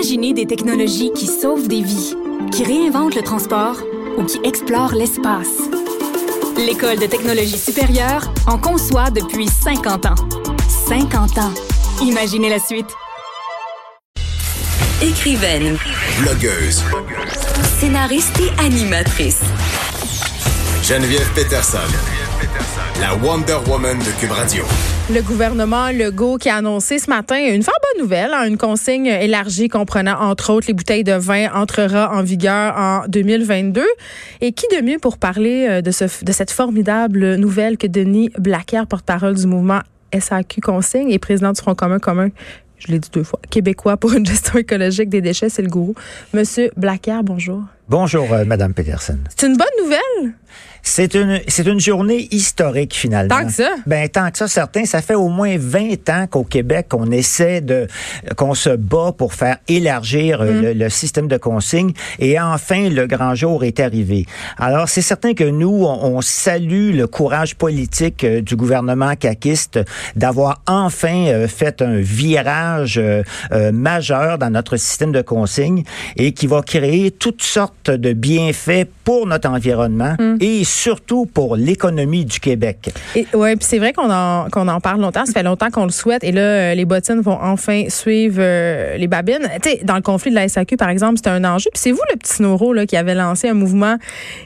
Imaginez des technologies qui sauvent des vies, qui réinventent le transport ou qui explorent l'espace. L'École de technologie supérieure en conçoit depuis 50 ans. 50 ans. Imaginez la suite. Écrivaine, Blogueuse. scénariste et animatrice. Geneviève Peterson. La Wonder Woman de Cube Radio. Le gouvernement Legault qui a annoncé ce matin une fort bonne nouvelle, hein, une consigne élargie comprenant entre autres les bouteilles de vin entrera en vigueur en 2022. Et qui de mieux pour parler euh, de, ce, de cette formidable nouvelle que Denis Blacker, porte-parole du mouvement SAQ Consigne et président du Front commun commun, je l'ai dit deux fois, québécois pour une gestion écologique des déchets, c'est le gourou. Monsieur Blacker, bonjour. Bonjour, euh, Madame Peterson. C'est une bonne nouvelle? C'est une, c'est une journée historique, finalement. Tant que ça? Ben, tant que ça, certains. Ça fait au moins 20 ans qu'au Québec, on essaie de, qu'on se bat pour faire élargir euh, Mm. le, le système de consignes. Et enfin, le grand jour est arrivé. Alors, c'est certain que nous, on, on salue le courage politique euh, du gouvernement caquiste d'avoir enfin euh, fait un virage euh, majeur dans notre système de consignes et qui va créer toutes sortes de bienfaits pour notre environnement et surtout pour l'économie du Québec. Ouais, puis c'est vrai qu'on en, parle longtemps. Ça fait longtemps qu'on le souhaite. Et là, euh, les bottines vont enfin suivre euh, les babines. Dans le conflit de la SAQ, par exemple, c'était un enjeu. Puis c'est vous, le petit Noro, qui avait lancé un mouvement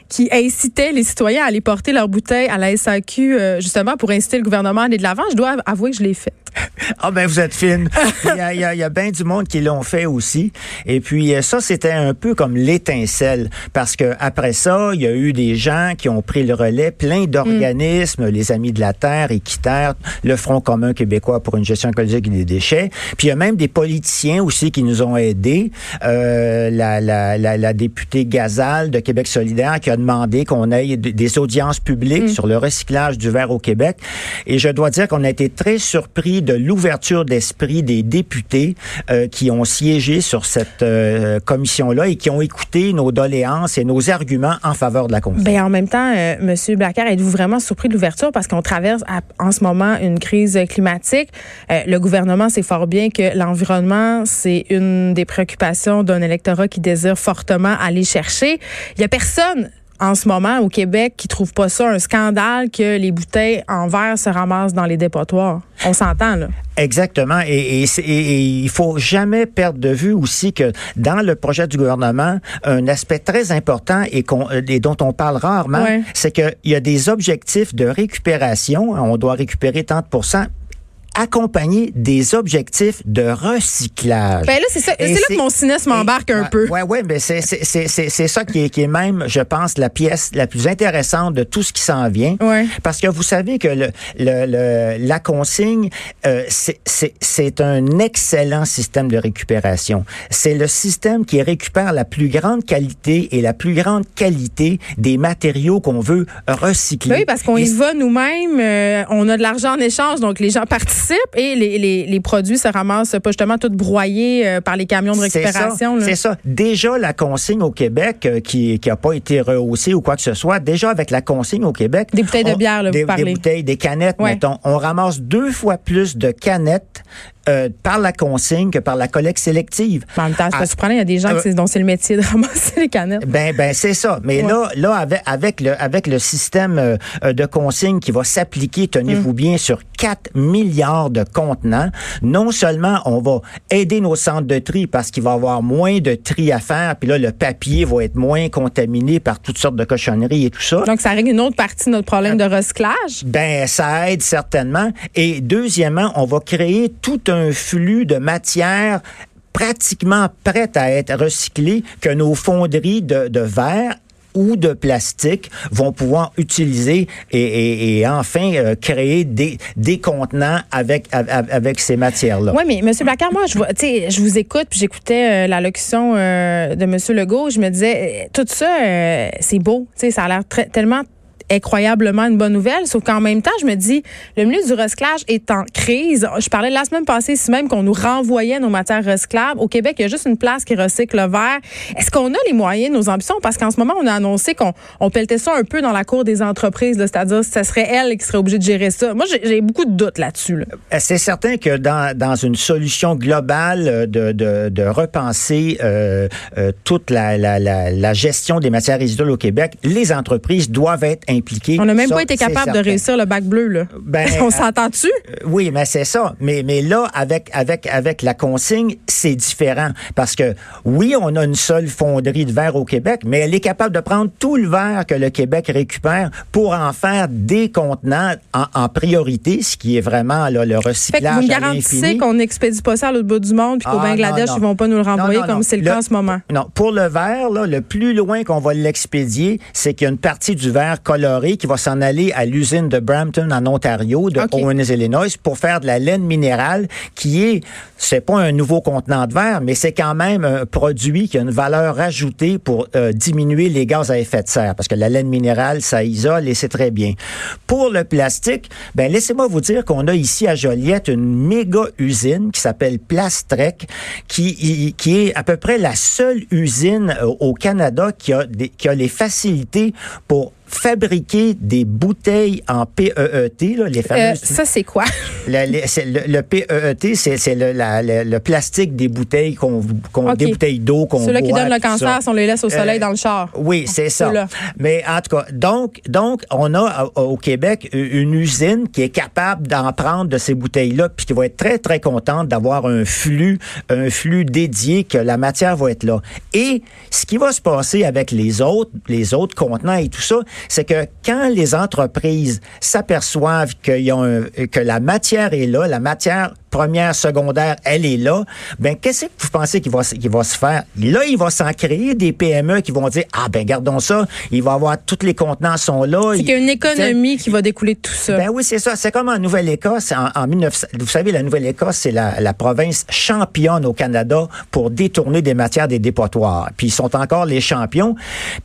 qui incitait les citoyens à aller porter leurs bouteilles à la SAQ, euh, justement, pour inciter le gouvernement à aller de l'avant. Je dois avouer que je l'ai fait. Ah ben vous êtes fine. Il y a, y a- a bien du monde qui l'ont fait aussi. Et puis euh, ça c'était un peu comme l'étincelle parce que après ça il y a eu des gens qui ont pris le relais, plein d'organismes, les Amis de la Terre, Équiterre, le Front commun québécois pour une gestion écologique des déchets. Puis il y a même des politiciens aussi qui nous ont aidés. Euh, la, la, la, la députée Gazal de Québec solidaire qui a demandé qu'on ait des audiences publiques sur le recyclage du verre au Québec. Et je dois dire qu'on a été très surpris de l'ouverture d'esprit des députés euh, qui ont siégé sur cette euh, commission-là et qui ont écouté nos doléances et nos arguments en faveur de la consigne. Ben, en même temps, euh, Monsieur Blacker, êtes-vous vraiment surpris de l'ouverture? Parce qu'on traverse en ce moment une crise climatique. Euh, le gouvernement sait fort bien que l'environnement, c'est une des préoccupations d'un électorat qui désire fortement aller chercher. Il y a personne en ce moment au Québec qui trouve pas ça un scandale que les bouteilles en verre se ramassent dans les dépotoirs. On s'entend là. Exactement. Et, et, et- il faut jamais perdre de vue aussi que dans le projet du gouvernement, un aspect très important et, euh, et dont on parle rarement, Ouais. c'est qu'il y a des objectifs de récupération. On doit récupérer tant de pourcents accompagnés des objectifs de recyclage. Ben là, c'est ça. C'est là que mon cynisme et- embarque un ouais, peu. Ouais, ouais, mais c'est c'est c'est c'est c'est ça qui est qui est même, je pense, la pièce la plus intéressante de tout ce qui s'en vient. Ouais. Parce que vous savez que le, le, le- la consigne, euh, c'est- c'est c'est un excellent système de récupération. C'est le système qui récupère la plus grande qualité et la plus grande qualité des matériaux qu'on veut recycler. Ben oui, parce qu'on y va nous-mêmes, euh, on a de l'argent en échange, donc les gens participent et les, les, les produits se ramassent pas justement tout broyés euh, par les camions de ça, récupération. C'est ça. Déjà, la consigne au Québec, euh, qui qui a pas été rehaussée ou quoi que ce soit, déjà avec la consigne au Québec... Des bouteilles de bière, là, vous des, parlez. Des bouteilles, des canettes, Ouais. mettons. On ramasse deux fois plus de canettes euh, par la consigne que par la collecte sélective. En même temps, c'est Ah, pas surprenant, il y a des gens euh, c'est- dont c'est le métier de ramasser les canettes. Ben, ben c'est ça. Mais Ouais. là, là avec, avec le avec le système euh, euh, de consigne qui va s'appliquer, tenez-vous Mm. bien, sur 4 milliards de contenants, non seulement on va aider nos centres de tri parce qu'il va y avoir moins de tri à faire, puis là, le papier va être moins contaminé par toutes sortes de cochonneries et tout ça. Donc, ça règle une autre partie de notre problème de recyclage? Ben, ça aide certainement. Et deuxièmement, on va créer tout un flux de matières pratiquement prêtes à être recyclées que nos fonderies de, de verre ou de plastique vont pouvoir utiliser et, enfin euh, créer des, des contenants avec, avec, ces matières-là. Oui, mais M. Blacker, moi, je, vois- je vous écoute, puis j'écoutais euh, l'allocution euh, de M. Legault. Je me disais, euh, tout ça, c'est beau. Ça a l'air tellement incroyablement une bonne nouvelle. Sauf qu'en même temps, je me dis, le milieu du recyclage est en crise. Je parlais la semaine passée ici même qu'on nous renvoyait nos matières recyclables. Au Québec, il y a juste une place qui recycle le verre. Est-ce qu'on a les moyens nos ambitions? Parce qu'en ce moment, on a annoncé qu'on on pelletait ça un peu dans la cour des entreprises. C'est-à-dire, ce serait elle qui serait obligée de gérer ça. Moi, j'ai beaucoup de doutes là-dessus. Là. Euh, c'est certain que dans, dans une solution globale de, de, de repenser euh, euh, toute la, la, la, la, gestion des matières résiduelles au Québec, les entreprises doivent être On n'a même pas été capable de réussir le bac bleu. Là. Ben, on s'entend-tu? oui, mais c'est ça. Mais, mais là, avec, avec, avec la consigne, c'est différent. Parce que oui, on a une seule fonderie de verre au Québec, mais elle est capable de prendre tout le verre que le Québec récupère pour en faire des contenants en, en priorité, ce qui est vraiment là, le recyclage. Fait que vous me garantissez qu'on n'expédie pas ça à l'autre bout du monde puis qu'au ah, Bangladesh, ils vont pas nous le renvoyer comme c'est le, cas en ce moment. Non, pour le verre, là, le plus loin qu'on va l'expédier, c'est qu'il y a une partie du verre qui va s'en aller à l'usine de Brampton en Ontario, de Owens, Illinois, pour faire de la laine minérale qui est, c'est pas un nouveau contenant de verre, mais c'est quand même un produit qui a une valeur ajoutée pour euh, diminuer les gaz à effet de serre, parce que la laine minérale, ça isole et c'est très bien. Pour le plastique, ben laissez-moi vous dire qu'on a ici à Joliette une méga usine qui s'appelle Plastrec, qui, qui est à peu près la seule usine euh, au Canada qui a, des, qui a les facilités pour fabriquer des bouteilles en PEET, là, les euh, fameuses. ça, c'est quoi? Le, le, PEET, c'est le, le, plastique des bouteilles, qu'on, des bouteilles d'eau qu'on Ceux-là qui donnent le cancer, on les laisse au soleil euh, dans le char. Oui, c'est ça. Mais en tout cas, donc, donc on a au Québec une usine qui est capable d'en prendre de ces bouteilles-là, puis qui va être très, très contente d'avoir un flux, un flux dédié, que la matière va être là. Et ce qui va se passer avec les autres, les autres contenants et tout ça, c'est que quand les entreprises s'aperçoivent que la matière est là, la matière première, secondaire, elle est là, ben qu'est-ce que vous pensez qu'il va, va se faire? Là, il va s'en créer des PME qui vont dire, ah ben gardons ça, il va avoir, tous les contenants sont là. C'est qu'il y a une économie qui va découler de tout ça. Ben oui, c'est ça. C'est comme en Nouvelle-Écosse, en, en 1900, vous savez, la Nouvelle-Écosse, c'est la, la province championne au Canada pour détourner des matières des dépotoirs. Puis ils sont encore les champions.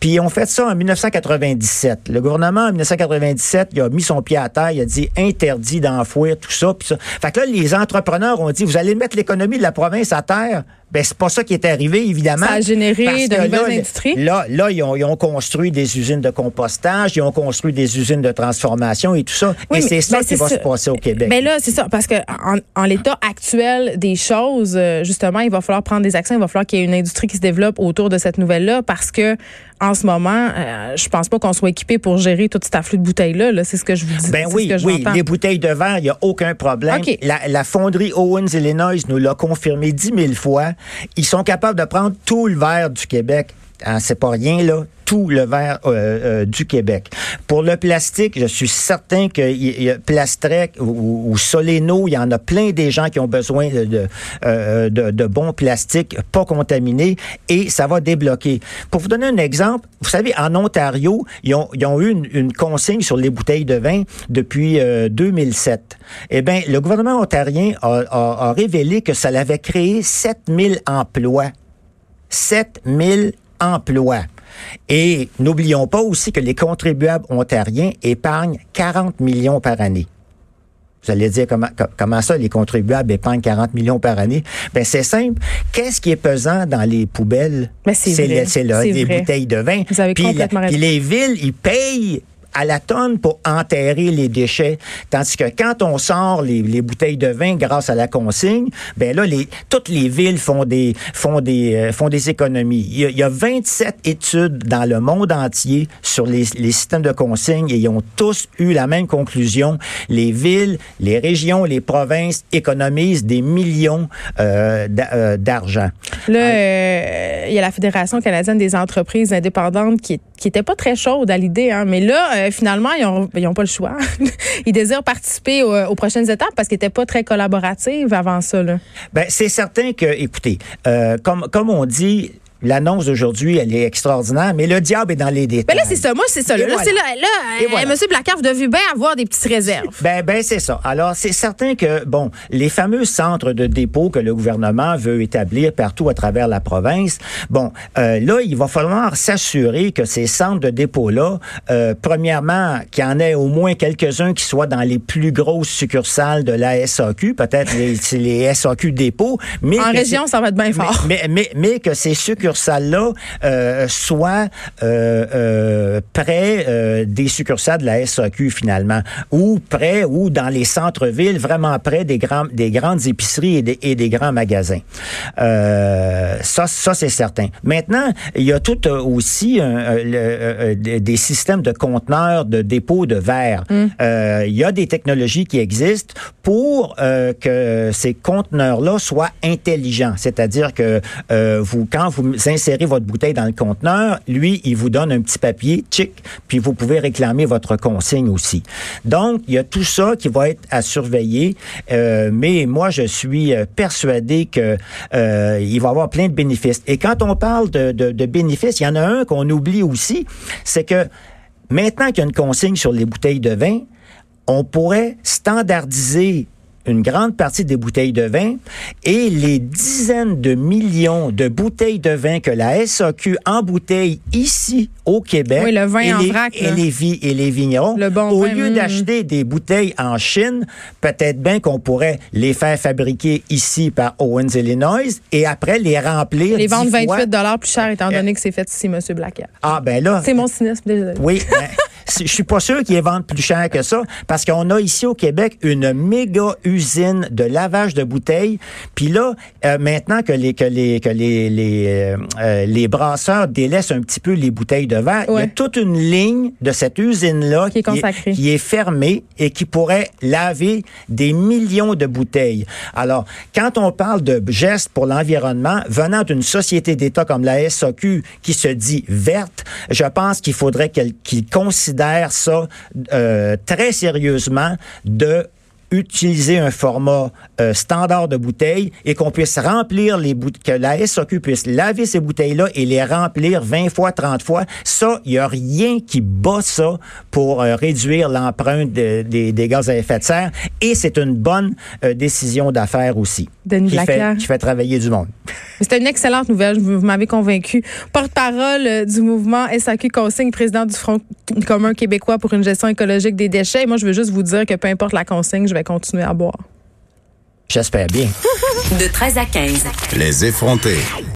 Puis ils ont fait ça en 1997. Le gouvernement, en 1997, il a mis son pied à terre, il a dit interdit d'enfouir tout ça. Puis ça. Fait que là, les entreprises entrepreneurs ont dit, vous allez mettre l'économie de la province à terre. Ben, c'est pas ça qui est arrivé, évidemment. Ça a généré de nouvelles industries. Là, là ils, ont, construit des usines de compostage, ils ont construit des usines de transformation et tout ça. et c'est ça ben, qui va se passer au Québec. Mais ben là, c'est ça, parce que en, l'état actuel des choses, euh, justement, il va falloir prendre des actions, il va falloir qu'il y ait une industrie qui se développe autour de cette nouvelle-là, parce que en ce moment, euh, je pense pas qu'on soit équipé pour gérer tout cet afflux de bouteilles-là. -là, c'est ce que je vous dis. Ben oui, oui. Les bouteilles de verre, il n'y a aucun problème. La, la fonderie Owens Illinois nous l'a confirmé dix mille fois. Ils sont capables de prendre tout le verre du Québec. Hein, c'est pas rien, là tout le verre euh, euh, du Québec. Pour le plastique, je suis certain que Plastrec ou, Soleno, il y en a plein des gens qui ont besoin de, euh, de, de, bons plastiques pas contaminés et ça va débloquer. Pour vous donner un exemple, vous savez, en Ontario, ils ont, ils ont eu une, consigne sur les bouteilles de vin depuis 2007. Eh bien, le gouvernement ontarien a, a, a révélé que ça l'avait créé 7000 emplois. 7000 emplois. Et n'oublions pas aussi que les contribuables ontariens épargnent 40 millions par année. Vous allez dire comment, comment ça, les contribuables épargnent 40 millions par année? Ben, c'est simple. Qu'est-ce qui est pesant dans les poubelles? Ben, c'est les, bouteilles de vin. Vous avez puis, puis les villes, ils payent à la tonne pour enterrer les déchets. Tandis que quand on sort les, les, bouteilles de vin grâce à la consigne, ben là, les, toutes les villes font des, font des, euh, font des économies. Il y, a, il y, a, 27 études dans le monde entier sur les, les, systèmes de consigne et ils ont tous eu la même conclusion. Les villes, les régions, les provinces économisent des millions euh, euh d'argent. Là, euh, il y a la Fédération canadienne des entreprises indépendantes qui, qui était pas très chaude à l'idée, hein, mais là, euh, finalement, ils n'ont pas le choix. ils désirent participer aux, prochaines étapes parce qu'ils n'étaient pas très collaboratifs avant ça. Ben, c'est certain que, écoutez, euh, comme, comme on dit, l'annonce d'aujourd'hui, elle est extraordinaire, mais le diable est dans les détails. Mais là, c'est ça. Moi, c'est ça. Là, voilà. c'est là, là, Et euh, voilà. Monsieur Blacard, vous devez bien avoir des petites réserves. Ben, ben c'est ça. Alors, c'est certain que, bon, les fameux centres de dépôt que le gouvernement veut établir partout à travers la province, bon, euh, là, il va falloir s'assurer que ces centres de dépôt-là, euh, premièrement, qu'il y en ait au moins quelques-uns qui soient dans les plus grosses succursales de la SAQ, peut-être les, les SAQ dépôts, mais En région, ça va être bien fort. mais, mais, mais que ces succursales-là euh, soient euh, euh, près euh, des succursales de la SAQ finalement, ou près ou dans les centres-villes, vraiment près des, grands, des grandes épiceries et des, et des grands magasins. Ça, ça c'est certain. Maintenant, il y a tout aussi le- des- systèmes de conteneurs de dépôt de verre. Euh, il y a des technologies qui existent pour que ces conteneurs-là soient intelligents. C'est-à-dire que euh, vous, quand vous insérez votre bouteille dans le conteneur, lui, il vous donne un petit papier, tchic, puis vous pouvez réclamer votre consigne aussi. Donc, il y a tout ça qui va être à surveiller. Euh, mais moi, je suis euh, persuadé que euh, va y avoir plein de bénéfices. Et quand on parle de, de, de bénéfices, il y en a un qu'on oublie aussi, c'est que maintenant qu'il y a une consigne sur les bouteilles de vin, on pourrait standardiser une grande partie des bouteilles de vin et les dizaines de millions de bouteilles de vin que la SAQ embouteille ici au Québec Oui, le vin et, en les, vrac, et les vi- et les vignerons, Le bon au vin, lieu mm. d'acheter des bouteilles en Chine, peut-être bien qu'on pourrait les faire fabriquer ici par Owens Illinois et après les remplir Les ventes 10 fois. 28 plus cher étant donné que c'est fait ici, Monsieur Blacard. Ah ben là, C'est mon cynisme, désolé. oui, ben, je suis pas sûr qu'ils les vendent plus cher que ça, parce qu'on a ici au Québec une méga usine de lavage de bouteilles. Puis là, euh, maintenant que les que les que les les, euh, euh, les brasseurs délaissent un petit peu les bouteilles de verre, il y a toute une ligne de cette usine là Qui est qui est fermée et qui pourrait laver des millions de bouteilles. Alors, quand on parle de gestes pour l'environnement venant d'une société d'État comme la SAQ qui se dit verte, je pense qu'il faudrait qu'elle qu'il considère ça euh, très sérieusement de utiliser un format euh, standard de bouteille et qu'on puisse remplir les bouteilles, que la SAQ puisse laver ces bouteilles-là et les remplir 20 fois, 30 fois. Ça, il n'y a rien qui bat ça pour euh, réduire l'empreinte de- des, des gaz à effet de serre et c'est une bonne euh, décision d'affaires aussi. Denis qui fait, qui fait travailler du monde. C'était une excellente nouvelle. Vous m'avez convaincu. Porte-parole euh, du mouvement SAQ Consigne, président du Front commun québécois pour une gestion écologique des déchets. Et moi, je veux juste vous dire que peu importe la consigne, je vais continuer à boire. J'espère bien. De 13 à 15. Les effrontés.